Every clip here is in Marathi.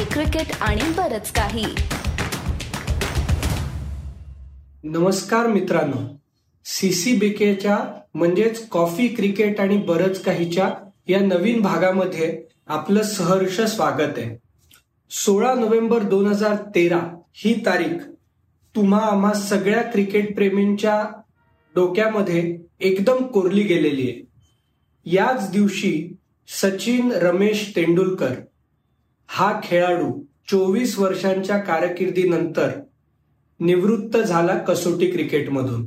कॉफी क्रिकेट आणि बरच काही. नमस्कार मित्रांनो. सीसीबीकेच्या म्हणजेच कॉफी क्रिकेट आणि बरच काहीच्या या नवीन भागामध्ये आपलं सहर्ष स्वागत आहे. सोळा नोव्हेंबर दोन हजार तेरा ही तारीख तुम्हा आम्हा सगळ्या क्रिकेट प्रेमींच्या डोक्यामध्ये एकदम कोरली गेलेली आहे. याच दिवशी सचिन रमेश तेंडुलकर हा खेळाडू चोवीस वर्षांच्या कारकिर्दीनंतर निवृत्त झाला कसोटी क्रिकेटमधून.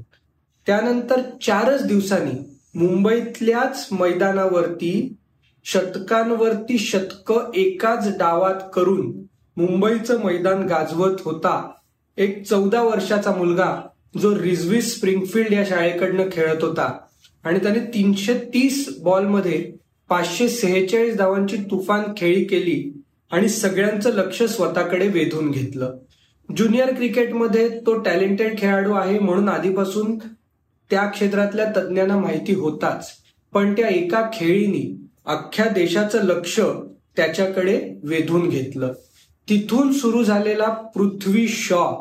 त्यानंतर चारच दिवसांनी मुंबईतल्याच मैदानावरती शतकांवरती शतक एकाच डावात करून मुंबईचं मैदान गाजवत होता एक चौदा वर्षाचा मुलगा जो रिझवी स्प्रिंगफील्ड या शाळेकडनं खेळत होता. आणि त्याने तीनशे तीस बॉलमध्ये पाचशे सेहेचाळीस धावांची तुफान खेळी केली. आणि सगळ्यांचं लक्ष स्वतःकडे वेधून घेतलं. ज्युनियर क्रिकेटमध्ये तो टॅलेंटेड खेळाडू आहे म्हणून आधीपासून त्या क्षेत्रातल्या तज्ज्ञांना माहिती होताच. पण त्या एका खेळीनी अख्ख्या देशाचं लक्ष त्याच्याकडे वेधून घेतलं. तिथून सुरू झालेला पृथ्वी शॉ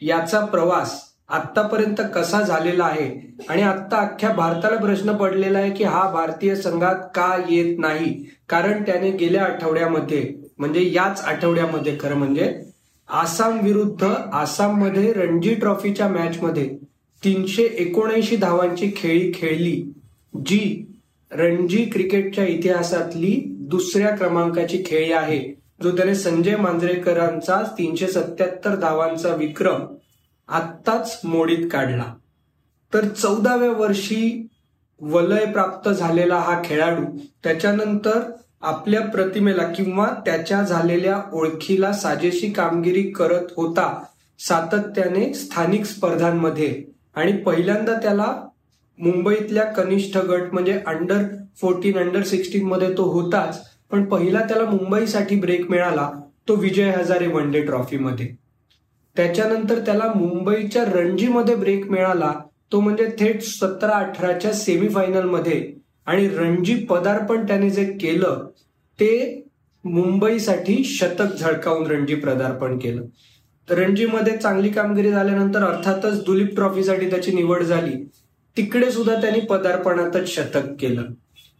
याचा प्रवास आतापर्यंत कसा झालेला आहे? आणि आता अख्ख्या भारताला प्रश्न पडलेला आहे की हा भारतीय संघात का येत नाही? कारण त्याने गेल्या आठवड्यामध्ये म्हणजे याच आठवड्यामध्ये खरं म्हणजे आसाम विरुद्ध आसाममध्ये रणजी ट्रॉफीच्या मॅचमध्ये तीनशे एकोणऐंशी धावांची खेळी खेळली जी रणजी क्रिकेटच्या इतिहासातली दुसऱ्या क्रमांकाची खेळी आहे जो त्याने संजय मांजरेकरांचा तीनशे सत्याहत्तर धावांचा विक्रम आत्ताच मोडीत काढला. तर चौदाव्या वर्षी वलय प्राप्त झालेला हा खेळाडू त्याच्यानंतर आपल्या प्रतिमेला किंवा त्याच्या झालेल्या ओळखीला साजेशी कामगिरी करत होता सातत्याने स्थानिक स्पर्धांमध्ये. आणि पहिल्यांदा त्याला मुंबईतल्या कनिष्ठ गट म्हणजे अंडर फोर्टीन अंडर सिक्स्टीन मध्ये तो होताच. पण पहिला त्याला मुंबईसाठी ब्रेक मिळाला तो विजय हजारे वन डे ट्रॉफीमध्ये त्याच्यानंतर त्याला मुंबईच्या रणजीमध्ये ब्रेक मिळाला तो म्हणजे थेट सतरा अठराच्या सेमीफायनलमध्ये आणि रणजी पदार्पण त्याने जे केलं ते मुंबईसाठी शतक झळकावून रणजी पदार्पण केलं. तर रणजीमध्ये चांगली कामगिरी झाल्यानंतर अर्थातच दुलीप ट्रॉफीसाठी त्याची निवड झाली. तिकडे सुद्धा त्यांनी पदार्पणातच शतक केलं.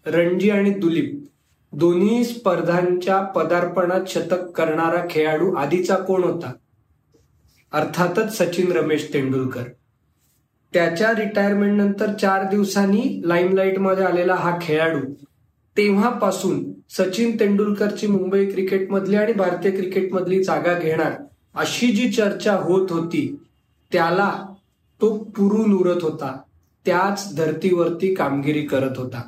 रणजी आणि दुलीप दोन्ही स्पर्धांच्या पदार्पणात शतक करणारा खेळाडू आधीचा कोण होता? अर्थातच सचिन रमेश तेंडुलकर. त्याच्या रिटायरमेंट नंतर चार दिवसांनी लाईमलाईटमध्ये आलेला हा खेळाडू तेव्हापासून सचिन तेंडुलकरची मुंबई क्रिकेटमधली आणि भारतीय क्रिकेटमधली जागा घेणार अशी जी चर्चा होत होती त्याला तो पुरून उरत होता. त्याच धर्तीवरती कामगिरी करत होता.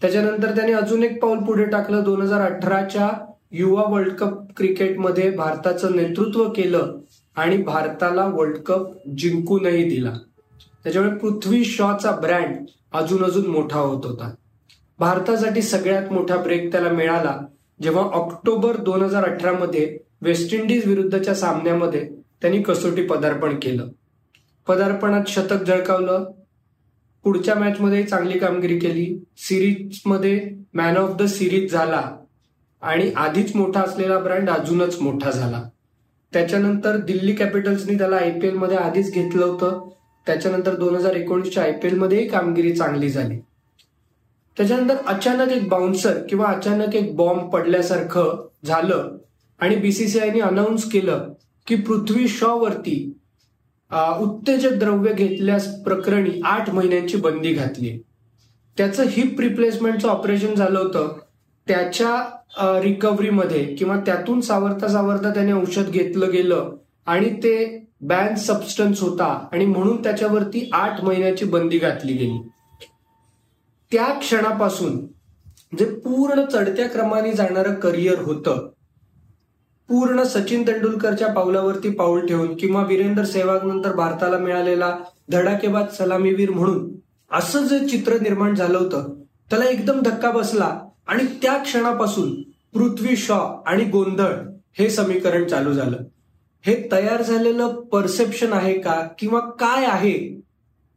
त्याच्यानंतर त्याने अजून एक पाऊल पुढे टाकलं. दोन हजार अठराच्या युवा वर्ल्ड कप क्रिकेटमध्ये भारताचं नेतृत्व केलं आणि भारताला वर्ल्ड कप जिंकूनही दिला. त्याच्यामुळे पृथ्वी शॉचा ब्रँड अजून अजून मोठा होत होता. भारतासाठी सगळ्यात मोठा ब्रेक त्याला मिळाला जेव्हा ऑक्टोबर दोन हजार अठरा मध्ये वेस्ट इंडिज विरुद्धच्या सामन्यामध्ये त्यांनी कसोटी पदार्पण केलं. पदार्पणात शतक झळकावलं. पुढच्या मॅचमध्ये चांगली कामगिरी केली. सिरीजमध्ये मॅन ऑफ द सिरीज झाला. आणि आधीच मोठा असलेला ब्रँड अजूनच मोठा झाला. त्याच्यानंतर दिल्ली कॅपिटल्सनी त्याला आयपीएलमध्ये आधीच घेतलं होतं. त्याच्यानंतर दोन हजार एकोणीसच्या आयपीएलमध्येही कामगिरी चांगली झाली. त्याच्यानंतर अचानक एक बाउन्सर किंवा अचानक एक बॉम्ब पडल्यासारखं झालं आणि बीसीसीआयने अनाऊन्स केलं की पृथ्वी शॉ वरती उत्तेजक द्रव्य घेतल्यास प्रकरणी आठ महिन्यांची बंदी घातली त्याचं हिप रिप्लेसमेंटचं ऑपरेशन झालं होतं. त्याच्या रिकव्हरीमध्ये किंवा त्यातून सावरता सावरता त्याने औषध घेतलं गेलं आणि ते बॅन सबस्टन्स होता आणि म्हणून त्याच्यावरती आठ महिन्याची बंदी घातली गेली. त्या क्षणापासून जे पूर्ण चढत्या क्रमाने जाणारं करिअर होतं पूर्ण सचिन तेंडुलकरच्या पावलावरती पाऊल ठेवून किंवा वीरेंद्र सेहवाग नंतर भारताला मिळालेला धडाकेबाद सलामीवीर म्हणून असं जे चित्र निर्माण झालं होतं त्याला एकदम धक्का बसला आणि त्या क्षणापासून पृथ्वी शॉ आणि गोंधळ हे समीकरण चालू झालं. हे तयार झालेलं परसेप्शन आहे का? किंवा काय आहे?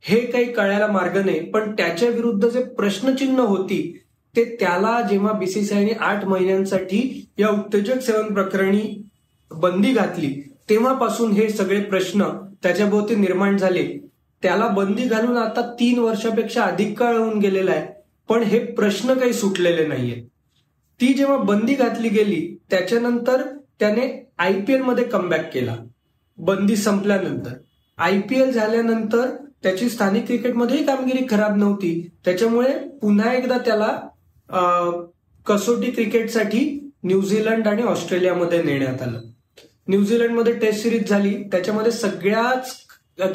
हे काही कळायला मार्ग नाही. पण त्याच्या विरुद्ध जे प्रश्नचिन्ह होती ते त्याला जेव्हा बीसीसीआयने आठ महिन्यांसाठी या उत्तेजक सेवन प्रकरणी बंदी घातली तेव्हापासून हे सगळे प्रश्न त्याच्याभोवती निर्माण झाले. त्याला बंदी घालून आता तीन वर्षापेक्षा अधिक काळ होऊन गेलेला आहे. पण हे प्रश्न काही सुटलेले नाहीये ती जेव्हा बंदी घातली गेली त्याच्यानंतर त्याने आयपीएलमध्ये कमबॅक केला. बंदी संपल्यानंतर. आयपीएल झाल्यानंतर त्याची स्थानिक क्रिकेटमध्येही कामगिरी खराब नव्हती. त्याच्यामुळे पुन्हा एकदा त्याला कसोटी क्रिकेटसाठी न्यूझीलंड आणि ऑस्ट्रेलियामध्ये नेण्यात आलं. न्यूझीलंडमध्ये टेस्ट सिरीज झाली. त्याच्यामध्ये सगळ्याच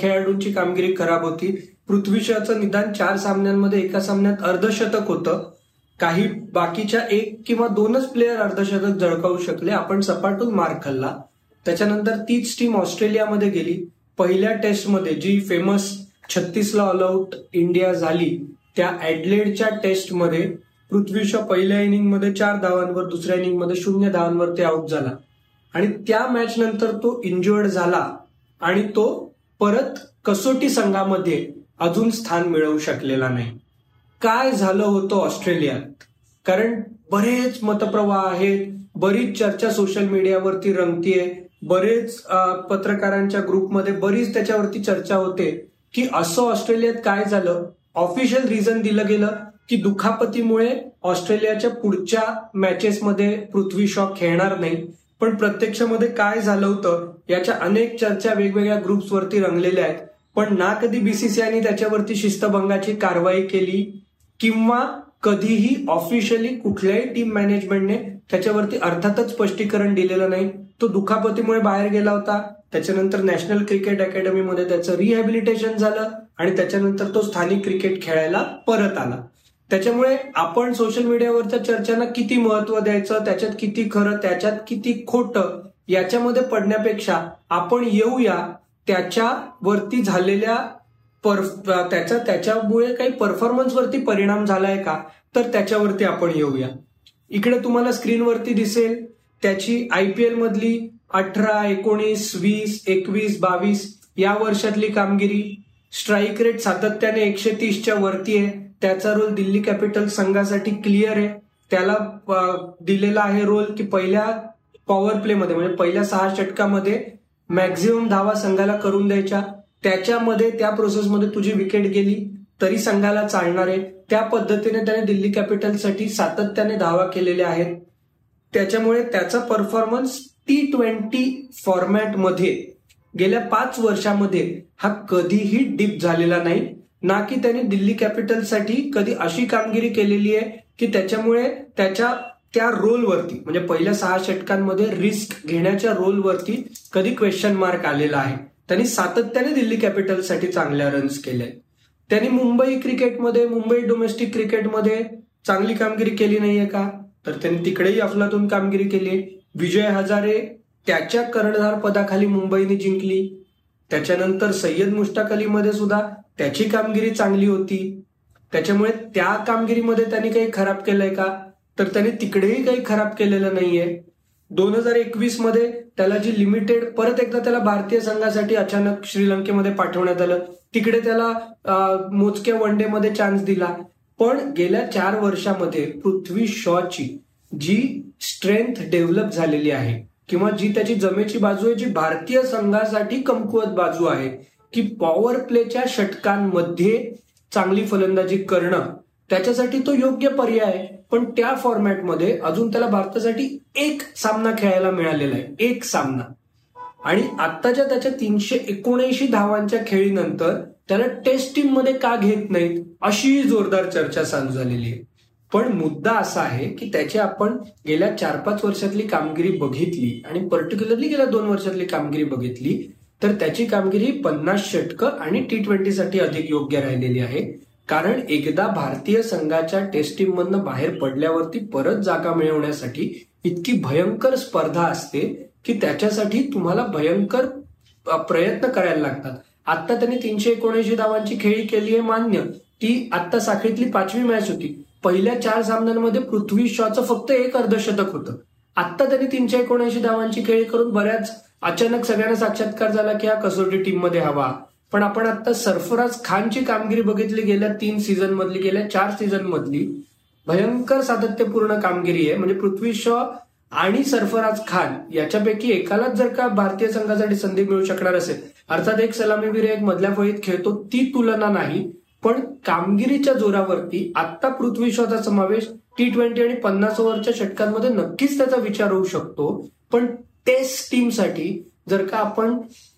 खेळाडूंची कामगिरी खराब होती. पृथ्वी शॉचं निदान चार सामन्यांमध्ये एका सामन्यात अर्धशतक होतं. काही बाकीच्या एक किंवा दोनच प्लेयर अर्धशतक झळकावू शकले. आपण सपाटून मार खाल्ला. त्याच्यानंतर तीच टीम ऑस्ट्रेलियामध्ये गेली. पहिल्या टेस्टमध्ये जी फेमस छत्तीसला ऑल आउट इंडिया झाली त्या ऍडलेडच्या टेस्टमध्ये पृथ्वीच्या पहिल्या इनिंगमध्ये चार धावांवर दुसऱ्या इनिंगमध्ये शून्य धावांवर ते आउट झाला. आणि त्या मॅच नंतर तो इंजुअर्ड झाला आणि तो परत कसोटी संघामध्ये अजून स्थान मिळवू शकलेला नाही. काय झालं होतं ऑस्ट्रेलियात? कारण बरेच मतप्रवाह आहेत बरीच चर्चा सोशल मीडियावरती रंगतीये बरेच पत्रकारांच्या ग्रुपमध्ये बरीच त्याच्यावरती चर्चा होते की असं ऑस्ट्रेलियात काय झालं? ऑफिशियल रिझन दिलं गेलं की दुखापतीमुळे ऑस्ट्रेलियाच्या पुढच्या मॅचेसमध्ये पृथ्वी शॉ खेळणार नाही. पण प्रत्यक्षामध्ये काय झालं होतं? याच्या अनेक चर्चा वेगवेगळ्या ग्रुप्सवरती रंगलेल्या आहेत. पण ना कधी बीसीसीआयने त्याच्यावरती शिस्तभंगाची कारवाई केली? किंवा कधीही ऑफिशियली कुठल्याही टीम मॅनेजमेंटने त्याच्यावरती अर्थातच स्पष्टीकरण दिलेलं नाही. तो दुखापतीमुळे बाहेर गेला होता. त्याच्यानंतर नॅशनल क्रिकेट अकॅडमीमध्ये त्याचं रिहॅबिलिटेशन झालं आणि त्याच्यानंतर तो स्थानिक क्रिकेट खेळायला परत आला. त्याच्यामुळे आपण सोशल मीडियावरच्या चर्चांना किती महत्त्व द्यायचं त्याच्यात किती खरं त्याच्यात किती खोटं याच्यामध्ये पडण्यापेक्षा आपण येऊया त्याच्यावरती झालेल्या त्याचा त्याच्यामुळे काही परफॉर्मन्सवरती परिणाम झालाय का? तर त्याच्यावरती आपण येऊया. इकडे तुम्हाला स्क्रीनवरती दिसेल. त्याची आयपीएल मधली अठरा एकोणीस वीस एकवीस बावीस या वर्षातली कामगिरी. स्ट्राईक रेट सातत्याने एकशे तीसच्या वरती आहे. त्याचा रोल दिल्ली कॅपिटल संघासाठी क्लिअर आहे. त्याला दिलेला आहे रोल की पहिल्या पॉवर प्लेमध्ये म्हणजे पहिल्या सहा षटकामध्ये मॅक्झिमम धावा संघाला करून द्यायच्या. त्याच्यामध्ये त्या प्रोसेसमध्ये तुझी विकेट गेली तरी संघाला चालणार आहे. त्या पद्धतीने त्याने दिल्ली कॅपिटलसाठी सातत्याने धावा केलेल्या आहेत. त्याच्यामुळे त्याचा परफॉर्मन्स टी ट्वेंटी फॉर्मॅटमध्ये गेल्या पाच वर्षामध्ये हा कधीही डिप झालेला नाही. ना की त्याने दिल्ली कॅपिटलसाठी कधी अशी कामगिरी केलेली आहे की त्याच्यामुळे त्याच्या त्या रोलवरती म्हणजे पहिल्या सहा षटकांमध्ये रिस्क घेण्याच्या रोलवरती कधी क्वेश्चन मार्क आलेला आहे. त्यांनी सातत्याने दिल्ली कॅपिटलसाठी चांगल्या रन्स केल्या त्यांनी मुंबई क्रिकेटमध्ये मुंबई डोमेस्टिक क्रिकेटमध्ये चांगली कामगिरी केली नाहीये का? तर त्यांनी तिकडेही अफलातून कामगिरी केली. विजय हजारे त्याच्या कर्णधार पदाखाली मुंबईने जिंकली. त्याच्यानंतर सय्यद मुश्ताक अलीमध्ये सुद्धा त्याची कामगिरी चांगली होती. त्याच्यामुळे त्या कामगिरीमध्ये त्यांनी काही खराब केलंय का? तर त्याने तिकडेही काही खराब केलेलं नाहीये. दोन हजार एकवीसमध्ये त्याला जी लिमिटेड परत एकदा त्याला भारतीय संघासाठी अचानक श्रीलंकेमध्ये पाठवण्यात आलं. तिकडे त्याला मोजक्या वन डे मध्ये चान्स दिला. पण गेल्या चार वर्षामध्ये पृथ्वी शॉची जी स्ट्रेंथ डेव्हलप झालेली आहे किंवा जी त्याची जमेची बाजू आहे जी भारतीय संघासाठी कमकुवत बाजू आहे की पॉवर प्लेच्या षटकांमध्ये चांगली फलंदाजी करणं त्याच्यासाठी तो योग्य पर्याय आहे. पण त्या फॉर्मॅटमध्ये अजून त्याला भारतासाठी एक सामना खेळायला मिळालेला आहे. एक सामना. आणि आत्ताच्या त्याच्या तीनशे एकोणऐंशी धावांच्या खेळीनंतर त्याला टेस्ट टीममध्ये का घेत नाहीत अशी जोरदार चर्चा चालू झालेली आहे. पण मुद्दा असा आहे की त्याची आपण गेल्या चार पाच वर्षातली कामगिरी बघितली आणि पर्टिक्युलरली गेल्या दोन वर्षातली कामगिरी बघितली तर त्याची कामगिरी पन्नास षटकं आणि टी ट्वेंटीसाठी अधिक योग्य राहिलेली आहे. कारण एकदा भारतीय संघाच्या टेस्ट टीम मधनं बाहेर पडल्यावरती परत जागा मिळवण्यासाठी इतकी भयंकर स्पर्धा असते की त्याच्यासाठी तुम्हाला भयंकर प्रयत्न करायला लागतात. आता त्यांनी तीनशे एकोणऐंशी धावांची खेळी केली आहे मान्य. ती आता साखळीतली पाचवी मॅच होती. पहिल्या चार सामन्यांमध्ये पृथ्वी शॉचं फक्त एक अर्धशतक होतं. आता त्यांनी तीनशे एकोणऐंशी धावांची खेळी करून बऱ्याच अचानक सगळ्यांना साक्षात्कार झाला की हा कसोटी टीममध्ये हवा. पण आपण आता सरफराज खानची कामगिरी बघितली गेल्या तीन सीझन मधली गेल्या चार सीझन मधली भयंकर सातत्यपूर्ण कामगिरी आहे. म्हणजे पृथ्वी शॉ आणि सरफराज खान याच्यापैकी एकालाच जर का भारतीय संघासाठी संधी मिळू शकणार असेल अर्थात एक सलामीवीर एक मधल्या फळीत खेळतो ती तुलना नाही. पण कामगिरीच्या जोरावरती आत्ता पृथ्वी शॉचा समावेश टी ट्वेंटी आणि पन्नास ओव्हरच्या षटकांमध्ये नक्कीच त्याचा विचार होऊ शकतो. पण टेस्ट टीमसाठी जर का आपण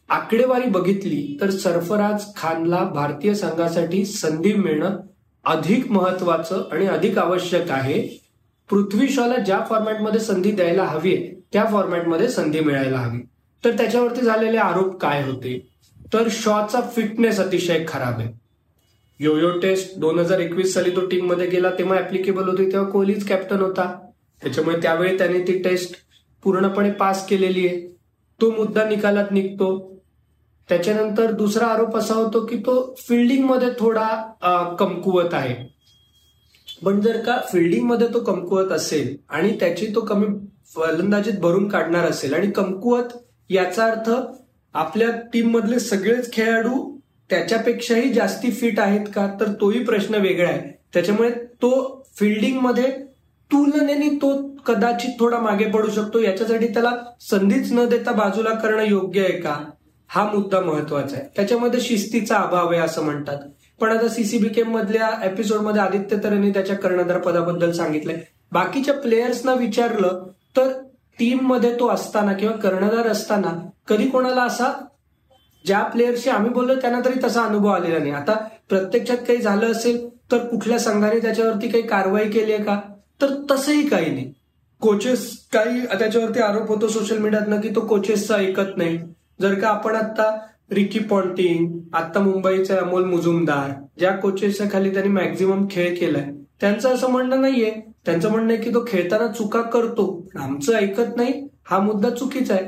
आकडेवारी बघितली तर सरफराज खानला भारतीय संघासाठी संधी मिळणं अधिक महत्वाचं आणि अधिक आवश्यक आहे. पृथ्वी शॉला ज्या फॉर्मॅटमध्ये संधी द्यायला हवी त्या फॉर्मॅटमध्ये संधी मिळायला हवी. तर त्याच्यावरती झालेले आरोप काय होते? तर शॉचा फिटनेस अतिशय खराब आहे. योयो टेस्ट दोन हजार एकवीस साली तो टीममध्ये गेला तेव्हा ऍप्लिकेबल होती तेव्हा कोहलीच कॅप्टन होता. त्याच्यामुळे त्यावेळी त्याने ती टेस्ट पूर्णपणे पास केलेली आहे. तो मुद्दा निकालात निघतो. त्याच्यानंतर दुसरा आरोप असा होतो की तो फिल्डिंगमध्ये थोडा कमकुवत आहे. पण जर का फिल्डिंगमध्ये तो कमकुवत असेल आणि त्याची तो कमी फलंदाजीत भरून काढणार असेल आणि कमकुवत याचा अर्थ आपल्या टीम मधले सगळेच खेळाडू त्याच्यापेक्षाही जास्ती फिट आहेत का? तर तोही प्रश्न वेगळा आहे. त्याच्यामुळे तो फिल्डिंगमध्ये तुलनेने तो कदाचित थोडा मागे पडू शकतो. याच्यासाठी त्याला संधीच न देता बाजूला करणं योग्य आहे का? हा मुद्दा महत्त्वाचा आहे. त्याच्यामध्ये शिस्तीचा अभाव आहे असं म्हणतात. पण आता सीसीबी मधल्या एपिसोडमध्ये आदित्य तरेंनी त्याच्या कर्णधार पदाबद्दल सांगितलंय. बाकीच्या प्लेयर्सना विचारलं तर टीममध्ये तो असताना किंवा कर्णधार असताना कधी कोणाला असा ज्या प्लेयरशी आम्ही बोललो त्यांना तरी तसा अनुभव आलेला नाही. आता प्रत्यक्षात काही झालं असेल तर कुठल्या संघाने त्याच्यावरती काही कारवाई केली आहे का? तर तसंही काही नाही. कोचेस काही त्याच्यावरती आरोप होतो सोशल मीडियातनं की तो कोचेसचा ऐकत नाही. जर का आपण आता रिकी पॉन्टिंग आता मुंबईचे अमोल मुजुमदार ज्या कोचेसच्या खाली त्यांनी मॅक्झिमम खेळ केलाय त्यांचं असं म्हणणं नाहीये. त्यांचं म्हणणं आहे की तो खेळताना चुका करतो. आमचं ऐकत नाही हा मुद्दा चुकीचा आहे.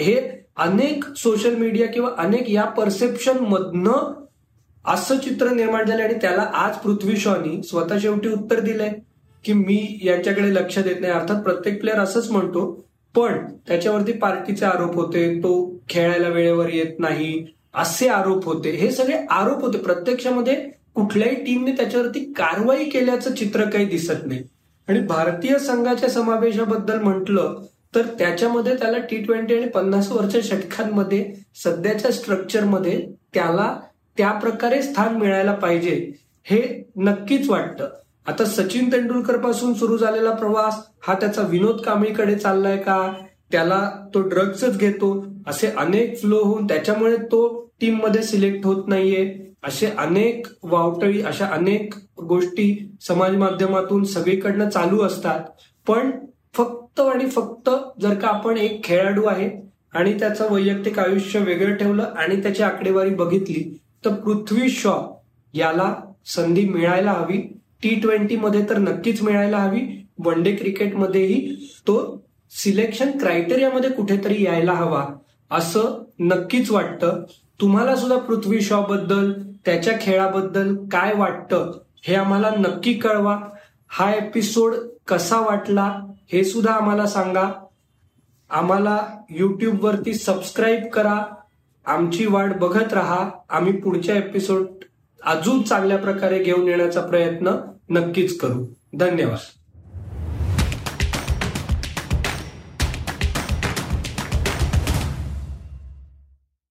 हे अनेक सोशल मीडिया किंवा अनेक या परसेप्शन मधनं असं चित्र निर्माण झालं आणि त्याला आज पृथ्वी शॉनी स्वतः शेवटी उत्तर दिलंय. की मी यांच्याकडे लक्ष देत नाही. अर्थात प्रत्येक प्लेअर असंच म्हणतो पण त्याच्यावरती पार्टीचे आरोप होते तो खेळायला वेळेवर येत नाही असे आरोप होते. हे सगळे आरोप होते. प्रत्यक्षामध्ये कुठल्याही टीमने त्याच्यावरती कारवाई केल्याचं चित्र काही दिसत नाही. आणि भारतीय संघाच्या समावेशाबद्दल म्हटलं तर त्याच्यामध्ये त्याला टी ट्वेंटी आणि पन्नास वर्षच्या षटकांमध्ये सध्याच्या स्ट्रक्चरमध्ये त्याला त्या प्रकारे स्थान मिळायला पाहिजे हे नक्कीच वाटतं. आता सचिन तेंडुलकरपासून सुरू झालेला प्रवास हा त्याचा विनोद कांबळीकडे चाललाय का? त्याला तो ड्रग्सच घेतो. असे अनेक फ्लो होऊन त्याच्यामुळे तो टीममध्ये सिलेक्ट होत नाहीये. असे अनेक वावटळी अशा अनेक गोष्टी समाज माध्यमातून सगळीकडनं चालू असतात. पण फक्त आणि फक्त जर का आपण एक खेळाडू आहे आणि त्याचं वैयक्तिक आयुष्य वेगळं ठेवलं आणि त्याची आकडेवारी बघितली तर पृथ्वी शॉ याला संधी मिळायला हवी. टी ट्वेंटीमध्ये तर नक्कीच मिळायला हवी. वन डे क्रिकेटमध्येही तो सिलेक्शन क्रायटेरियामध्ये कुठेतरी यायला हवा असं नक्कीच वाटतं. तुम्हाला सुद्धा पृथ्वी शॉ बद्दल त्याच्या खेळाबद्दल काय वाटतं हे आम्हाला नक्की कळवा. हा एपिसोड कसा वाटला हे सुद्धा आम्हाला सांगा. आम्हाला युट्यूबवरती सबस्क्राईब करा. आमची वाट बघत राहा. आम्ही पुढच्या एपिसोड अजून चांगल्या प्रकारे घेऊन येण्याचा प्रयत्न नक्कीच करू. धन्यवाद.